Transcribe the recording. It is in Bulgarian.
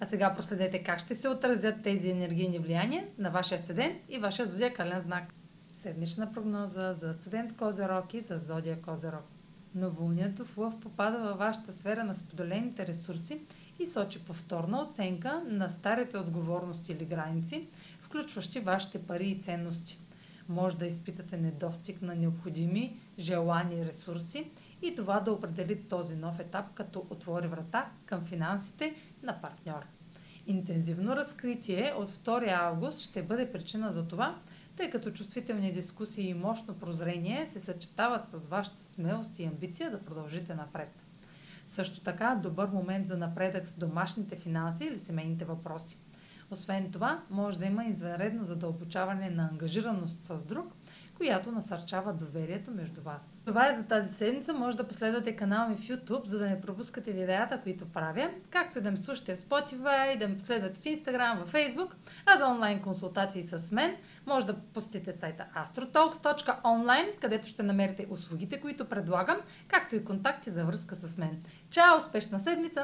А сега проследете как ще се отразят тези енергийни влияния на вашия асцендент и вашия зодиакален знак. Седмична прогноза за асцендент Козерог и за зодия Козерог. Новолунието в Лъв попада във вашата сфера на споделените ресурси и сочи повторна оценка на старите отговорности или граници, включващи вашите пари и ценности. Може да изпитате недостиг на необходими желани ресурси и това да определи този нов етап като отвори врата към финансите на партньор. Интензивно разкритие от 2 август ще бъде причина за това, тъй като чувствителни дискусии и мощно прозрение се съчетават с вашата смелост и амбиция да продължите напред. Също така добър момент за напредък с домашните финанси или семейните въпроси. Освен това, може да има извънредно задълбочаване на ангажираност с друг, която насърчава доверието между вас. Това е за тази седмица. Може да последвате канала ми в YouTube, за да не пропускате видеята, които правя, както и да ме слушате в Spotify, да ме последвате в Instagram, в Facebook, а за онлайн консултации с мен може да посетите сайта astrotalks.online, където ще намерите услугите, които предлагам, както и контакти за връзка с мен. Чао! Успешна седмица!